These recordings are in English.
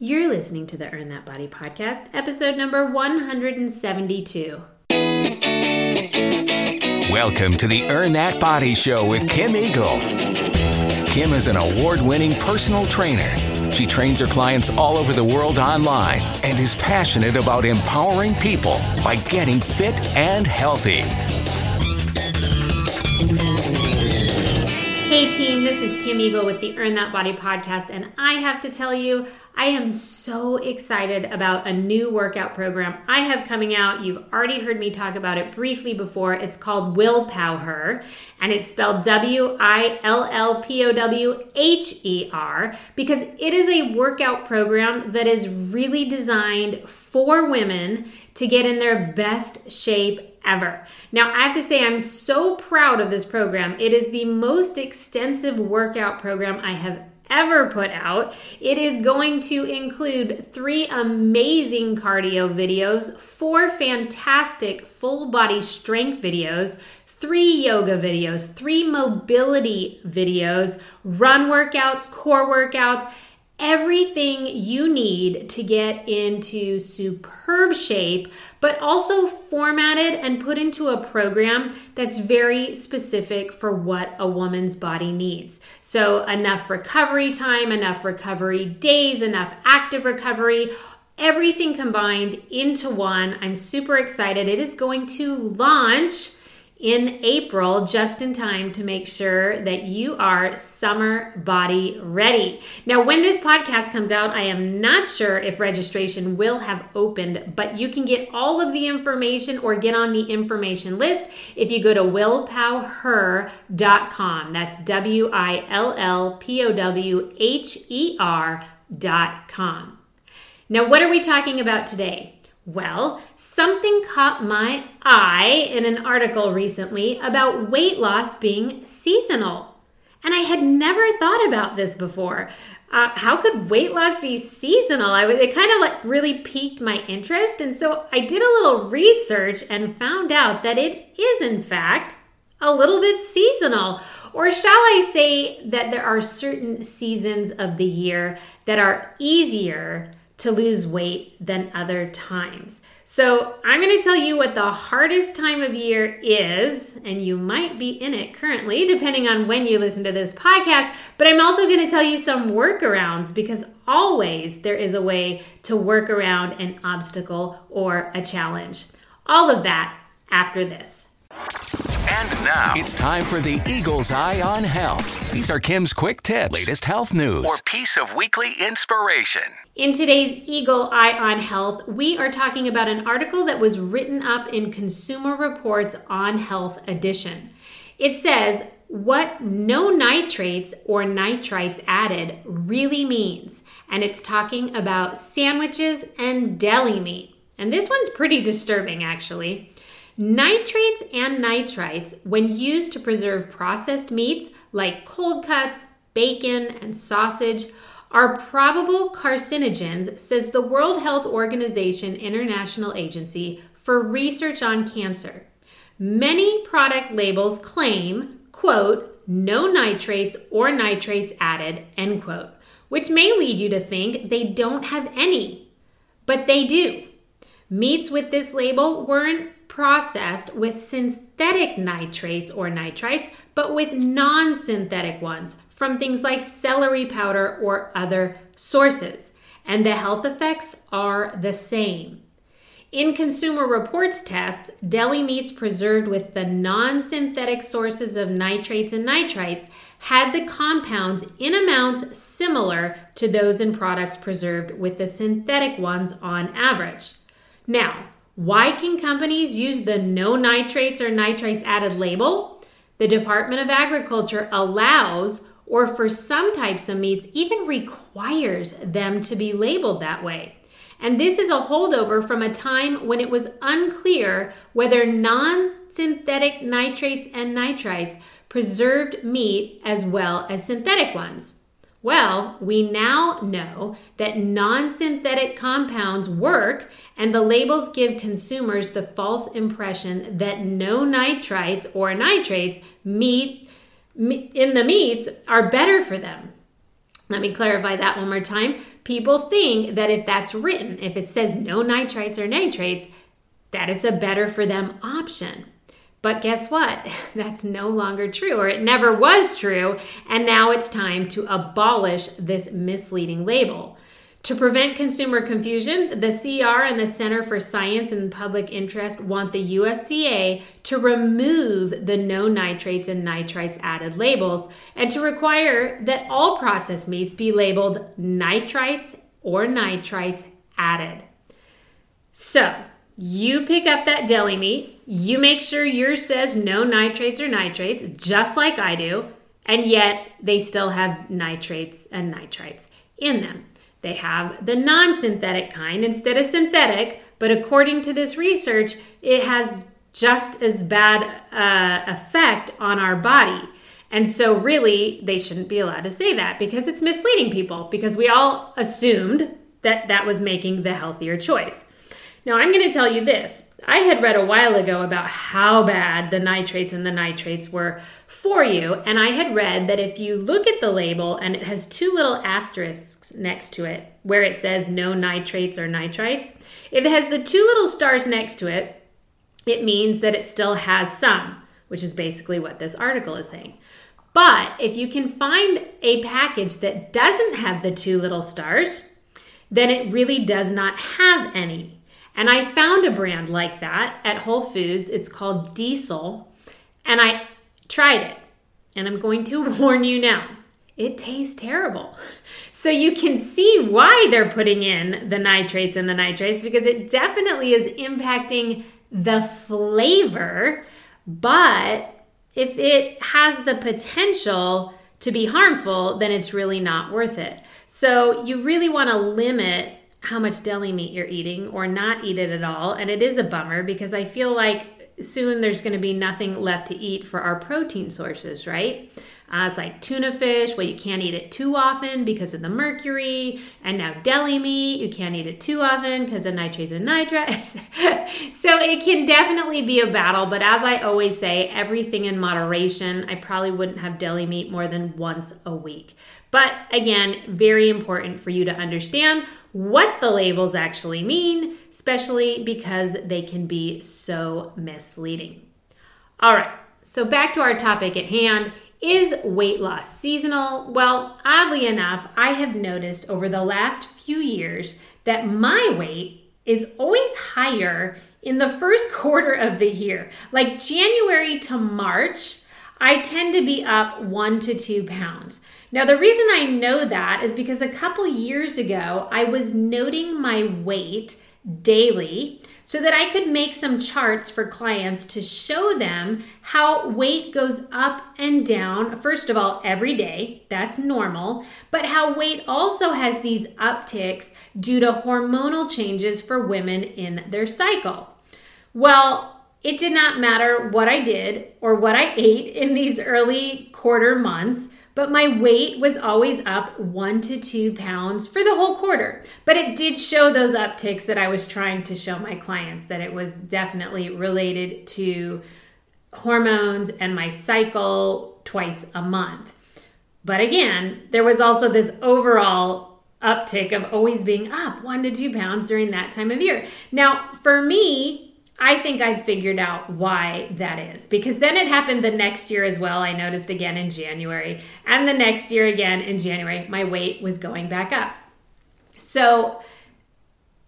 You're listening to the Earn That Body podcast, episode number 172. Welcome to the Earn That Body Show with Kim Eagle. Kim is an award winning personal trainer. She trains her clients all over the world online and is passionate about empowering people by getting fit and healthy. Hey team, this is Kim Eagle with the Earn That Body podcast, and I have to tell you, I am so excited about a new workout program I have coming out. You've already heard me talk about it briefly before. It's called Willpowher, and it's spelled W I L L P O W H E R because it is a workout program that is really designed for women to get in their best shape ever. Now, I have to say, I'm so proud of this program. It is the most extensive workout program I have ever put out. It is going to include three amazing cardio videos, four fantastic full body strength videos, three yoga videos, three mobility videos, run workouts, core workouts everything you need to get into superb shape, but also formatted and put into a program that's very specific for what a woman's body needs. So, enough recovery time, enough recovery days, enough active recovery. Everything combined into one. I'm super excited. It is going to launch in April, just in time to make sure that you are summer body ready. Now, when this podcast comes out, I am not sure if registration will have opened, but you can get all of the information or get on the information list if you go to willpowher.com. That's W I L L P O W H E R.com. Now, what are we talking about today? Well, something caught my eye in an article recently about weight loss being seasonal. And I had never thought about this before. Uh, how could weight loss be seasonal? I was, it kind of like really piqued my interest. And so I did a little research and found out that it is, in fact, a little bit seasonal. Or shall I say that there are certain seasons of the year that are easier to lose weight than other times. So, I'm going to tell you what the hardest time of year is, and you might be in it currently, depending on when you listen to this podcast. But I'm also going to tell you some workarounds because always there is a way to work around an obstacle or a challenge. All of that after this. And now it's time for the Eagle's Eye on Health. These are Kim's quick tips, latest health news, or piece of weekly inspiration. In today's Eagle Eye on Health, we are talking about an article that was written up in Consumer Reports on Health edition. It says what no nitrates or nitrites added really means, and it's talking about sandwiches and deli meat. And this one's pretty disturbing, actually. Nitrates and nitrites, when used to preserve processed meats like cold cuts, bacon, and sausage, are probable carcinogens, says the World Health Organization International Agency for Research on Cancer. Many product labels claim, quote, no nitrates or nitrites added, end quote, which may lead you to think they don't have any. But they do. Meats with this label weren't processed with synthetic nitrates or nitrites, but with non synthetic ones from things like celery powder or other sources. And the health effects are the same. In Consumer Reports tests, deli meats preserved with the non synthetic sources of nitrates and nitrites had the compounds in amounts similar to those in products preserved with the synthetic ones on average. Now, why can companies use the no nitrates or nitrites added label? The Department of Agriculture allows, or for some types of meats, even requires them to be labeled that way. And this is a holdover from a time when it was unclear whether non synthetic nitrates and nitrites preserved meat as well as synthetic ones. Well, we now know that non synthetic compounds work, and the labels give consumers the false impression that no nitrites or nitrates meat in the meats are better for them. Let me clarify that one more time. people think that if that's written, if it says no nitrites or nitrates, that it's a better for them option. But guess what? That's no longer true, or it never was true, and now it's time to abolish this misleading label. To prevent consumer confusion, the CR and the Center for Science and Public Interest want the USDA to remove the no nitrates and nitrites added labels and to require that all processed meats be labeled nitrites or nitrites added. So, you pick up that deli meat, you make sure yours says no nitrates or nitrites, just like I do, and yet they still have nitrates and nitrites in them. They have the non synthetic kind instead of synthetic, but according to this research, it has just as bad uh, effect on our body. And so, really, they shouldn't be allowed to say that because it's misleading people because we all assumed that that was making the healthier choice. Now, I'm going to tell you this. I had read a while ago about how bad the nitrates and the nitrites were for you, and I had read that if you look at the label and it has two little asterisks next to it where it says no nitrates or nitrites, if it has the two little stars next to it, it means that it still has some, which is basically what this article is saying. But if you can find a package that doesn't have the two little stars, then it really does not have any. And I found a brand like that at Whole Foods. It's called Diestel. And I tried it. And I'm going to warn you now it tastes terrible. So you can see why they're putting in the nitrates and the nitrites because it definitely is impacting the flavor. But if it has the potential to be harmful, then it's really not worth it. So you really want to limit how much deli meat you're eating or not eat it at all. And it is a bummer because I feel like soon there's going to be nothing left to eat for our protein sources, right? Uh, it's like tuna fish. Well, you can't eat it too often because of the mercury. And now deli meat, you can't eat it too often because of nitrates and nitrites. so it can definitely be a battle. But as I always say, everything in moderation. I probably wouldn't have deli meat more than once a week. But again, very important for you to understand what the labels actually mean, especially because they can be so misleading. All right, so back to our topic at hand. Is weight loss seasonal? Well, oddly enough, I have noticed over the last few years that my weight is always higher in the first quarter of the year. Like January to March, I tend to be up one to two pounds. Now, the reason I know that is because a couple years ago, I was noting my weight daily so that I could make some charts for clients to show them how weight goes up and down. First of all, every day, that's normal, but how weight also has these upticks due to hormonal changes for women in their cycle. Well, it did not matter what I did or what I ate in these early quarter months but my weight was always up one to two pounds for the whole quarter. But it did show those upticks that I was trying to show my clients that it was definitely related to hormones and my cycle twice a month. But again, there was also this overall uptick of always being up one to two pounds during that time of year. Now, for me, I think I've figured out why that is because then it happened the next year as well. I noticed again in January, and the next year again in January, my weight was going back up. So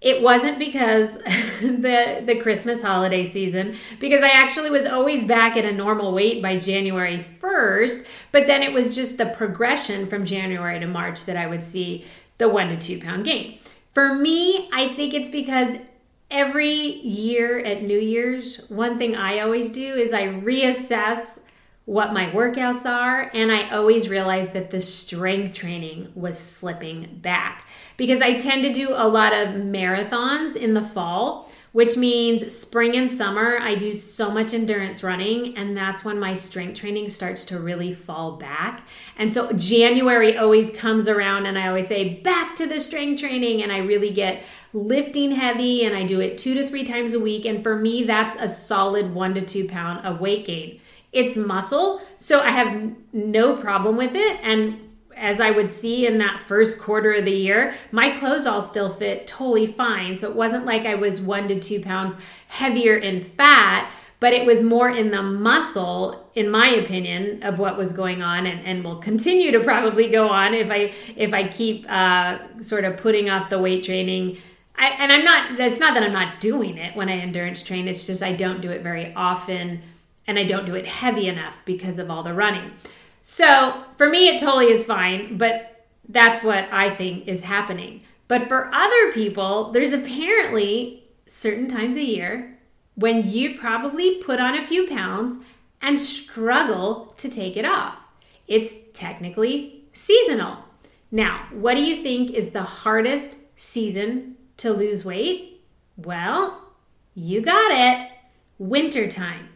it wasn't because the the Christmas holiday season because I actually was always back at a normal weight by January 1st, but then it was just the progression from January to March that I would see the 1 to 2 pound gain. For me, I think it's because every year at New Year's, one thing I always do is I reassess what my workouts are, and I always realize that the strength training was slipping back. Because I tend to do a lot of marathons in the fall which means spring and summer, I do so much endurance running, and that's when my strength training starts to really fall back. And so January always comes around, and I always say, back to the strength training, and I really get lifting heavy, and I do it two to three times a week. And for me, that's a solid one to two pound of weight gain. It's muscle, so I have no problem with it. And as I would see in that first quarter of the year, my clothes all still fit totally fine. So it wasn't like I was one to two pounds heavier in fat, but it was more in the muscle, in my opinion, of what was going on, and, and will continue to probably go on if I if I keep uh, sort of putting off the weight training. I, and I'm not. It's not that I'm not doing it when I endurance train. It's just I don't do it very often, and I don't do it heavy enough because of all the running. So for me, it totally is fine, but that's what I think is happening. But for other people, there's apparently certain times a year when you probably put on a few pounds and struggle to take it off. It's technically seasonal. Now, what do you think is the hardest season to lose weight? Well, you got it wintertime.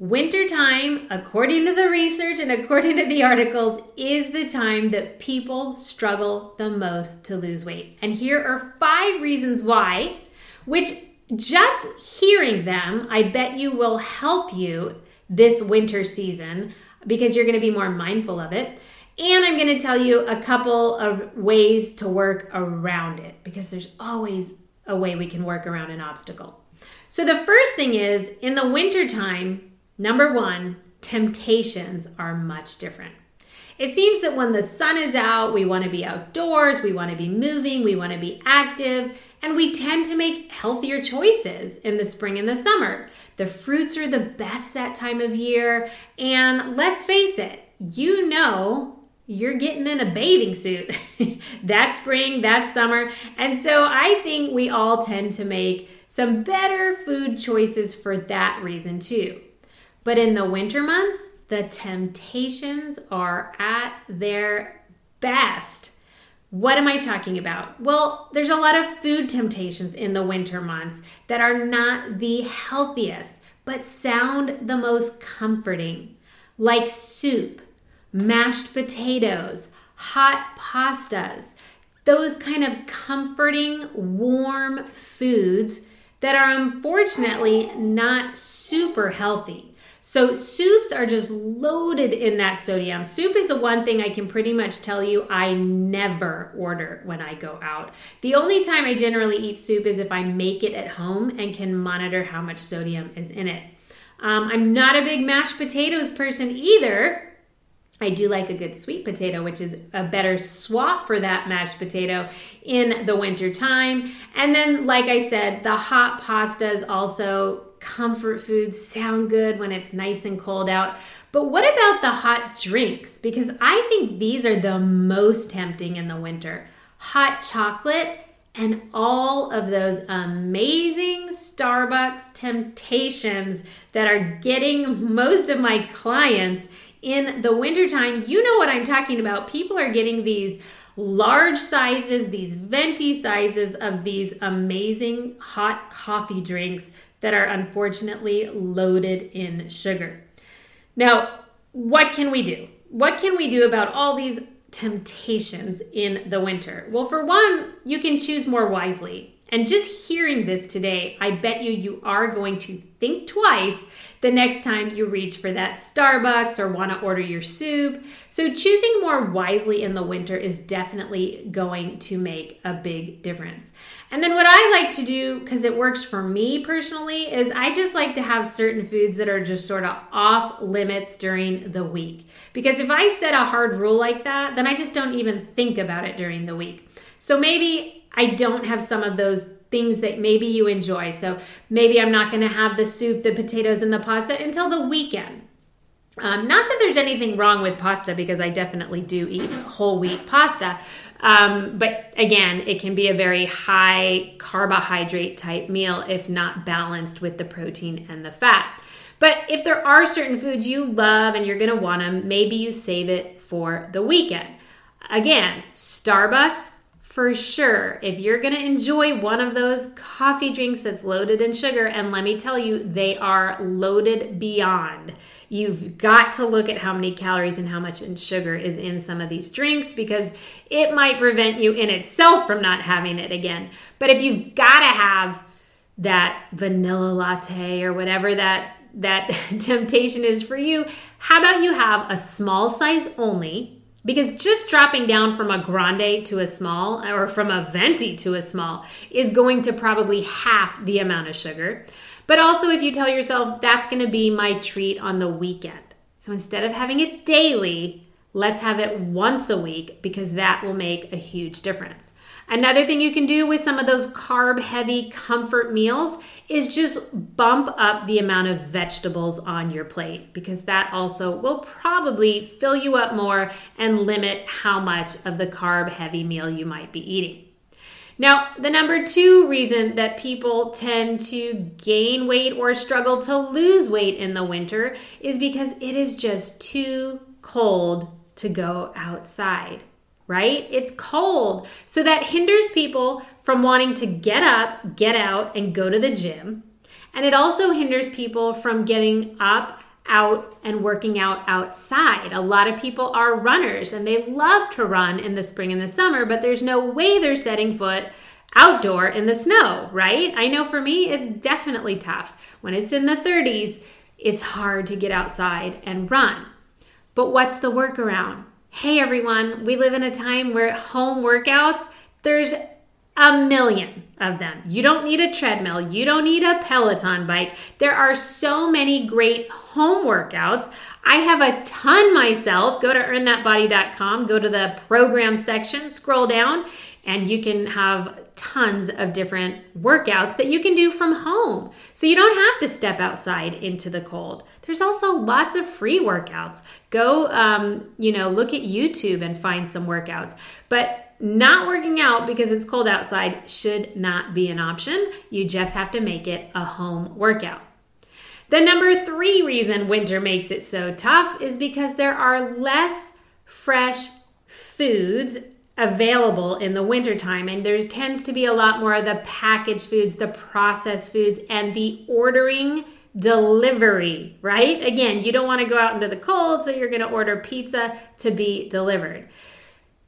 Wintertime, according to the research and according to the articles, is the time that people struggle the most to lose weight. And here are five reasons why, which just hearing them, I bet you will help you this winter season because you're going to be more mindful of it. And I'm going to tell you a couple of ways to work around it because there's always a way we can work around an obstacle. So the first thing is in the wintertime, Number one, temptations are much different. It seems that when the sun is out, we want to be outdoors, we want to be moving, we want to be active, and we tend to make healthier choices in the spring and the summer. The fruits are the best that time of year, and let's face it, you know you're getting in a bathing suit that spring, that summer. And so I think we all tend to make some better food choices for that reason too. But in the winter months, the temptations are at their best. What am I talking about? Well, there's a lot of food temptations in the winter months that are not the healthiest, but sound the most comforting, like soup, mashed potatoes, hot pastas, those kind of comforting, warm foods that are unfortunately not super healthy. So soups are just loaded in that sodium. Soup is the one thing I can pretty much tell you I never order when I go out. The only time I generally eat soup is if I make it at home and can monitor how much sodium is in it. Um, I'm not a big mashed potatoes person either. I do like a good sweet potato, which is a better swap for that mashed potato in the winter time. And then, like I said, the hot pastas also comfort foods sound good when it's nice and cold out. But what about the hot drinks? Because I think these are the most tempting in the winter. Hot chocolate and all of those amazing Starbucks temptations that are getting most of my clients in the wintertime. You know what I'm talking about. People are getting these large sizes, these venti sizes of these amazing hot coffee drinks that are unfortunately loaded in sugar. Now, what can we do? What can we do about all these temptations in the winter? Well, for one, you can choose more wisely. And just hearing this today, I bet you you are going to think twice the next time you reach for that Starbucks or want to order your soup. So, choosing more wisely in the winter is definitely going to make a big difference. And then, what I like to do, because it works for me personally, is I just like to have certain foods that are just sort of off limits during the week. Because if I set a hard rule like that, then I just don't even think about it during the week. So, maybe I don't have some of those things that maybe you enjoy. So maybe I'm not going to have the soup, the potatoes, and the pasta until the weekend. Um, not that there's anything wrong with pasta because I definitely do eat whole wheat pasta. Um, but again, it can be a very high carbohydrate type meal if not balanced with the protein and the fat. But if there are certain foods you love and you're going to want them, maybe you save it for the weekend. Again, Starbucks, for sure, if you're going to enjoy one of those coffee drinks that's loaded in sugar, and let me tell you, they are loaded beyond. You've got to look at how many calories and how much sugar is in some of these drinks because it might prevent you in itself from not having it again. But if you've got to have that vanilla latte or whatever that that temptation is for you, how about you have a small size only Because just dropping down from a grande to a small or from a venti to a small is going to probably half the amount of sugar. But also, if you tell yourself that's going to be my treat on the weekend. So instead of having it daily, let's have it once a week because that will make a huge difference. Another thing you can do with some of those carb heavy comfort meals is just bump up the amount of vegetables on your plate because that also will probably fill you up more and limit how much of the carb heavy meal you might be eating. Now, the number two reason that people tend to gain weight or struggle to lose weight in the winter is because it is just too cold to go outside right? It's cold. So that hinders people from wanting to get up, get out, and go to the gym. And it also hinders people from getting up, out, and working out outside. A lot of people are runners and they love to run in the spring and the summer, but there's no way they're setting foot outdoor in the snow, right? I know for me, it's definitely tough. When it's in the 30s, it's hard to get outside and run. But what's the workaround? Hey everyone, we live in a time where home workouts, there's a million of them. You don't need a treadmill, you don't need a Peloton bike. There are so many great home workouts. I have a ton myself. Go to earnthatbody.com, go to the program section, scroll down, and you can have tons of different workouts that you can do from home. So you don't have to step outside into the cold. There's also lots of free workouts. Go, um, you know, look at YouTube and find some workouts. But not working out because it's cold outside should not be an option. You just have to make it a home workout. The number three reason winter makes it so tough is because there are less fresh foods available in the wintertime. And there tends to be a lot more of the packaged foods the processed foods and the ordering delivery right? Again you don't want to go out into the cold so you're going to order pizza to be delivered.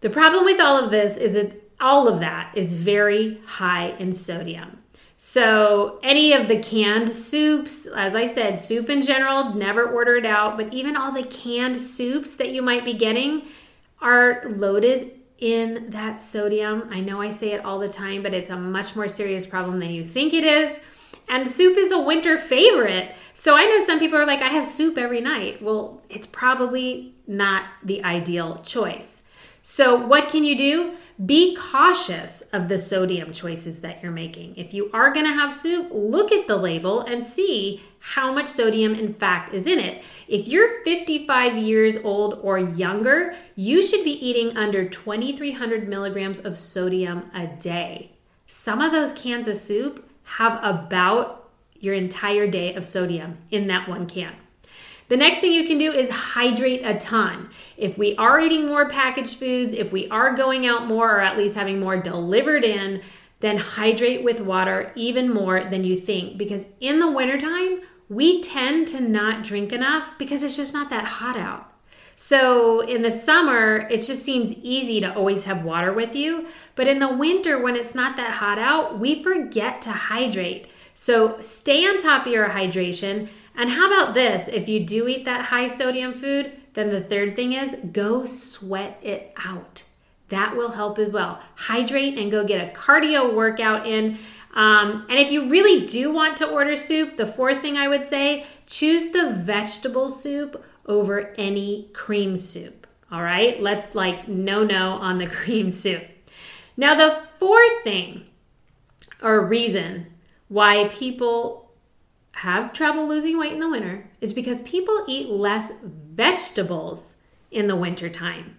The problem with all of this is that all of that is very high in sodium. So, any of the canned soups, as I said, soup in general, never order it out, but even all the canned soups that you might be getting are loaded in that sodium. I know I say it all the time, but it's a much more serious problem than you think it is. And soup is a winter favorite. So I know some people are like, I have soup every night. Well, it's probably not the ideal choice. So, what can you do? Be cautious of the sodium choices that you're making. If you are going to have soup, look at the label and see how much sodium in fact is in it. If you're 55 years old or younger, you should be eating under 2300 milligrams of sodium a day. Some of those cans of soup have about your entire day of sodium in that one can. The next thing you can do is hydrate a ton. If we are eating more packaged foods, if we are going out more or at least having more delivered in, then hydrate with water even more than you think because in the wintertime, we tend to not drink enough because it's just not that hot out. So in the summer, it just seems easy to always have water with you. But in the winter, when it's not that hot out, we forget to hydrate. So stay on top of your hydration and how about this? If you do eat that high sodium food, then the third thing is go sweat it out. That will help as well. Hydrate and go get a cardio workout in. Um, and if you really do want to order soup, the fourth thing I would say choose the vegetable soup over any cream soup. All right, let's like no no on the cream soup. Now, the fourth thing or reason why people have trouble losing weight in the winter is because people eat less vegetables in the wintertime.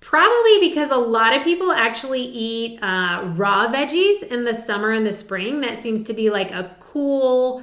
Probably because a lot of people actually eat uh, raw veggies in the summer and the spring. That seems to be like a cool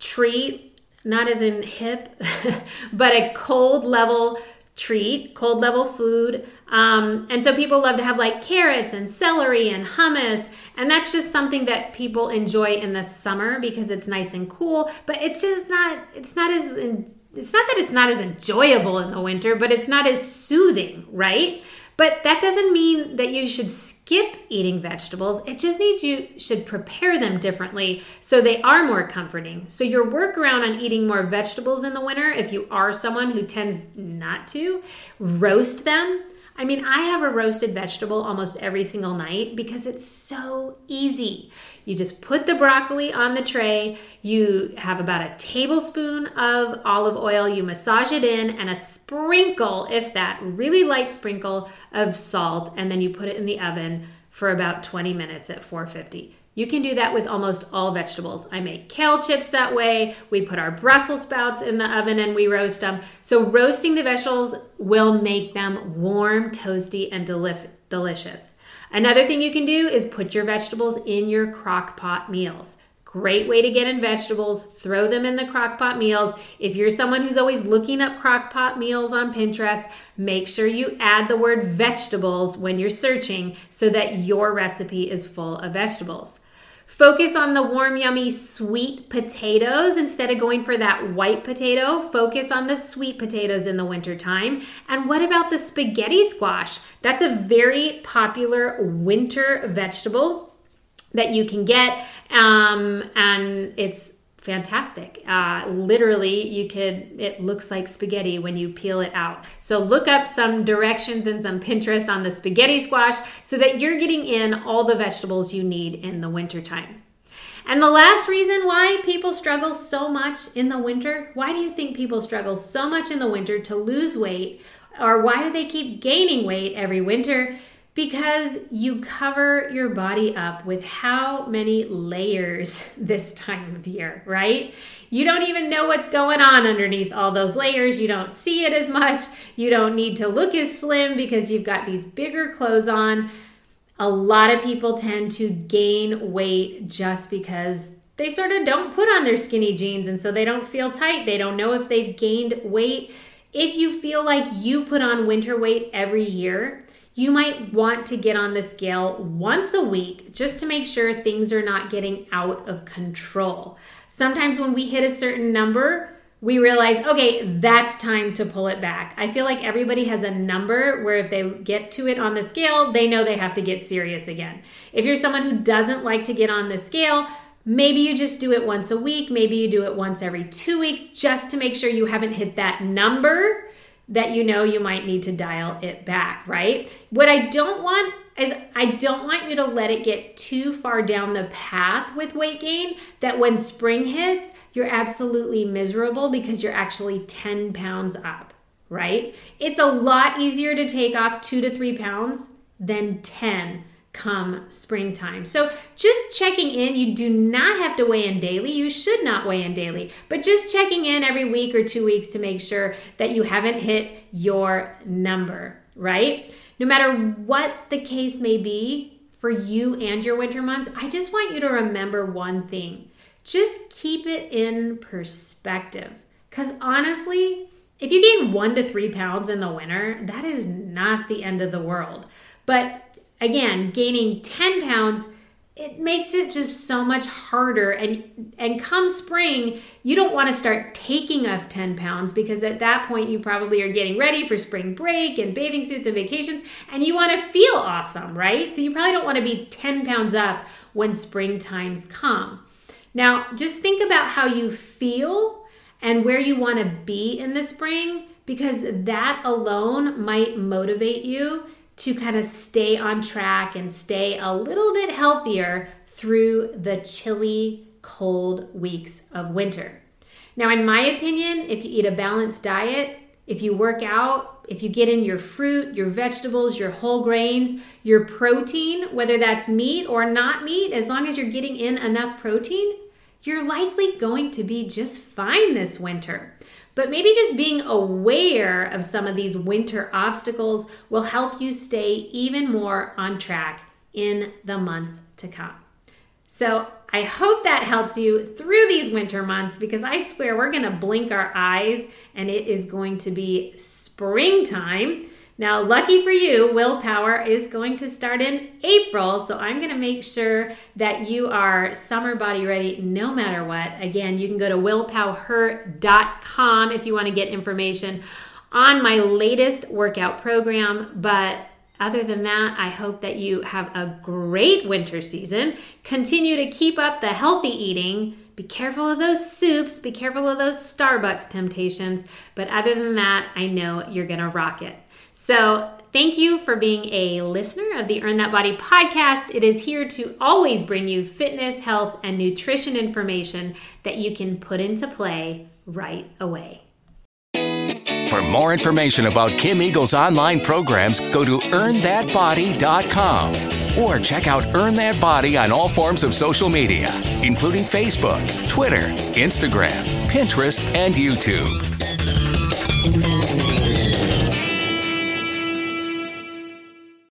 treat, not as in hip, but a cold level treat, cold level food. Um, and so people love to have like carrots and celery and hummus. And that's just something that people enjoy in the summer because it's nice and cool. But it's just not, it's not as, it's not that it's not as enjoyable in the winter, but it's not as soothing, right? But that doesn't mean that you should skip eating vegetables. It just means you should prepare them differently so they are more comforting. So, your workaround on eating more vegetables in the winter, if you are someone who tends not to, roast them. I mean, I have a roasted vegetable almost every single night because it's so easy. You just put the broccoli on the tray, you have about a tablespoon of olive oil, you massage it in, and a sprinkle, if that, really light sprinkle of salt, and then you put it in the oven for about 20 minutes at 450. You can do that with almost all vegetables. I make kale chips that way. We put our Brussels sprouts in the oven and we roast them. So, roasting the vegetables will make them warm, toasty, and delicious. Another thing you can do is put your vegetables in your crock pot meals. Great way to get in vegetables. Throw them in the crock pot meals. If you're someone who's always looking up crock pot meals on Pinterest, make sure you add the word vegetables when you're searching so that your recipe is full of vegetables. Focus on the warm, yummy, sweet potatoes instead of going for that white potato. Focus on the sweet potatoes in the wintertime. And what about the spaghetti squash? That's a very popular winter vegetable that you can get. Um, and it's fantastic. Uh, literally, you could, it looks like spaghetti when you peel it out. So look up some directions and some Pinterest on the spaghetti squash so that you're getting in all the vegetables you need in the wintertime. And the last reason why people struggle so much in the winter, why do you think people struggle so much in the winter to lose weight? Or why do they keep gaining weight every winter? Because you cover your body up with how many layers this time of year, right? You don't even know what's going on underneath all those layers. You don't see it as much. You don't need to look as slim because you've got these bigger clothes on. A lot of people tend to gain weight just because they sort of don't put on their skinny jeans and so they don't feel tight. They don't know if they've gained weight. If you feel like you put on winter weight every year, you might want to get on the scale once a week just to make sure things are not getting out of control. Sometimes when we hit a certain number, we realize, okay, that's time to pull it back. I feel like everybody has a number where if they get to it on the scale, they know they have to get serious again. If you're someone who doesn't like to get on the scale, maybe you just do it once a week, maybe you do it once every two weeks just to make sure you haven't hit that number that you know you might need to dial it back, right? What I don't want is I don't want you to let it get too far down the path with weight gain that when spring hits, you're absolutely miserable because you're actually 10 pounds up, right? It's a lot easier to take off two to three pounds than 10 come springtime. So just checking in, you do not have to weigh in daily. You should not weigh in daily, but just checking in every week or two weeks to make sure that you haven't hit your number, right? No matter what the case may be for you and your winter months, I just want you to remember one thing. Just keep it in perspective. Because honestly, if you gain one to three pounds in the winter, that is not the end of the world. But again, gaining 10 pounds, it makes it just so much harder. And and come spring, you don't want to start taking off 10 pounds because at that point you probably are getting ready for spring break and bathing suits and vacations, and you want to feel awesome, right? So you probably don't want to be 10 pounds up when spring times come. Now, just think about how you feel and where you want to be in the spring because that alone might motivate you to kind of stay on track and stay a little bit healthier through the chilly, cold weeks of winter. Now, in my opinion, if you eat a balanced diet, if you work out, if you get in your fruit, your vegetables, your whole grains, your protein, whether that's meat or not meat, as long as you're getting in enough protein, you're likely going to be just fine this winter. But maybe just being aware of some of these winter obstacles will help you stay even more on track in the months to come. So, I hope that helps you through these winter months because I swear we're going to blink our eyes and it is going to be springtime. Now, lucky for you, willpowher is going to start in April, so I'm going to make sure that you are summer body ready no matter what. Again, you can go to willpowher.com if you want to get information on my latest workout program, but other than that, I hope that you have a great winter season. Continue to keep up the healthy eating. Be careful of those soups, be careful of those Starbucks temptations. But other than that, I know you're going to rock it. So thank you for being a listener of the Earn That Body podcast. It is here to always bring you fitness, health, and nutrition information that you can put into play right away. For more information about Kim Eagle's online programs, go to earnthatbody.com or check out Earn That Body on all forms of social media, including Facebook, Twitter, Instagram, Pinterest, and YouTube.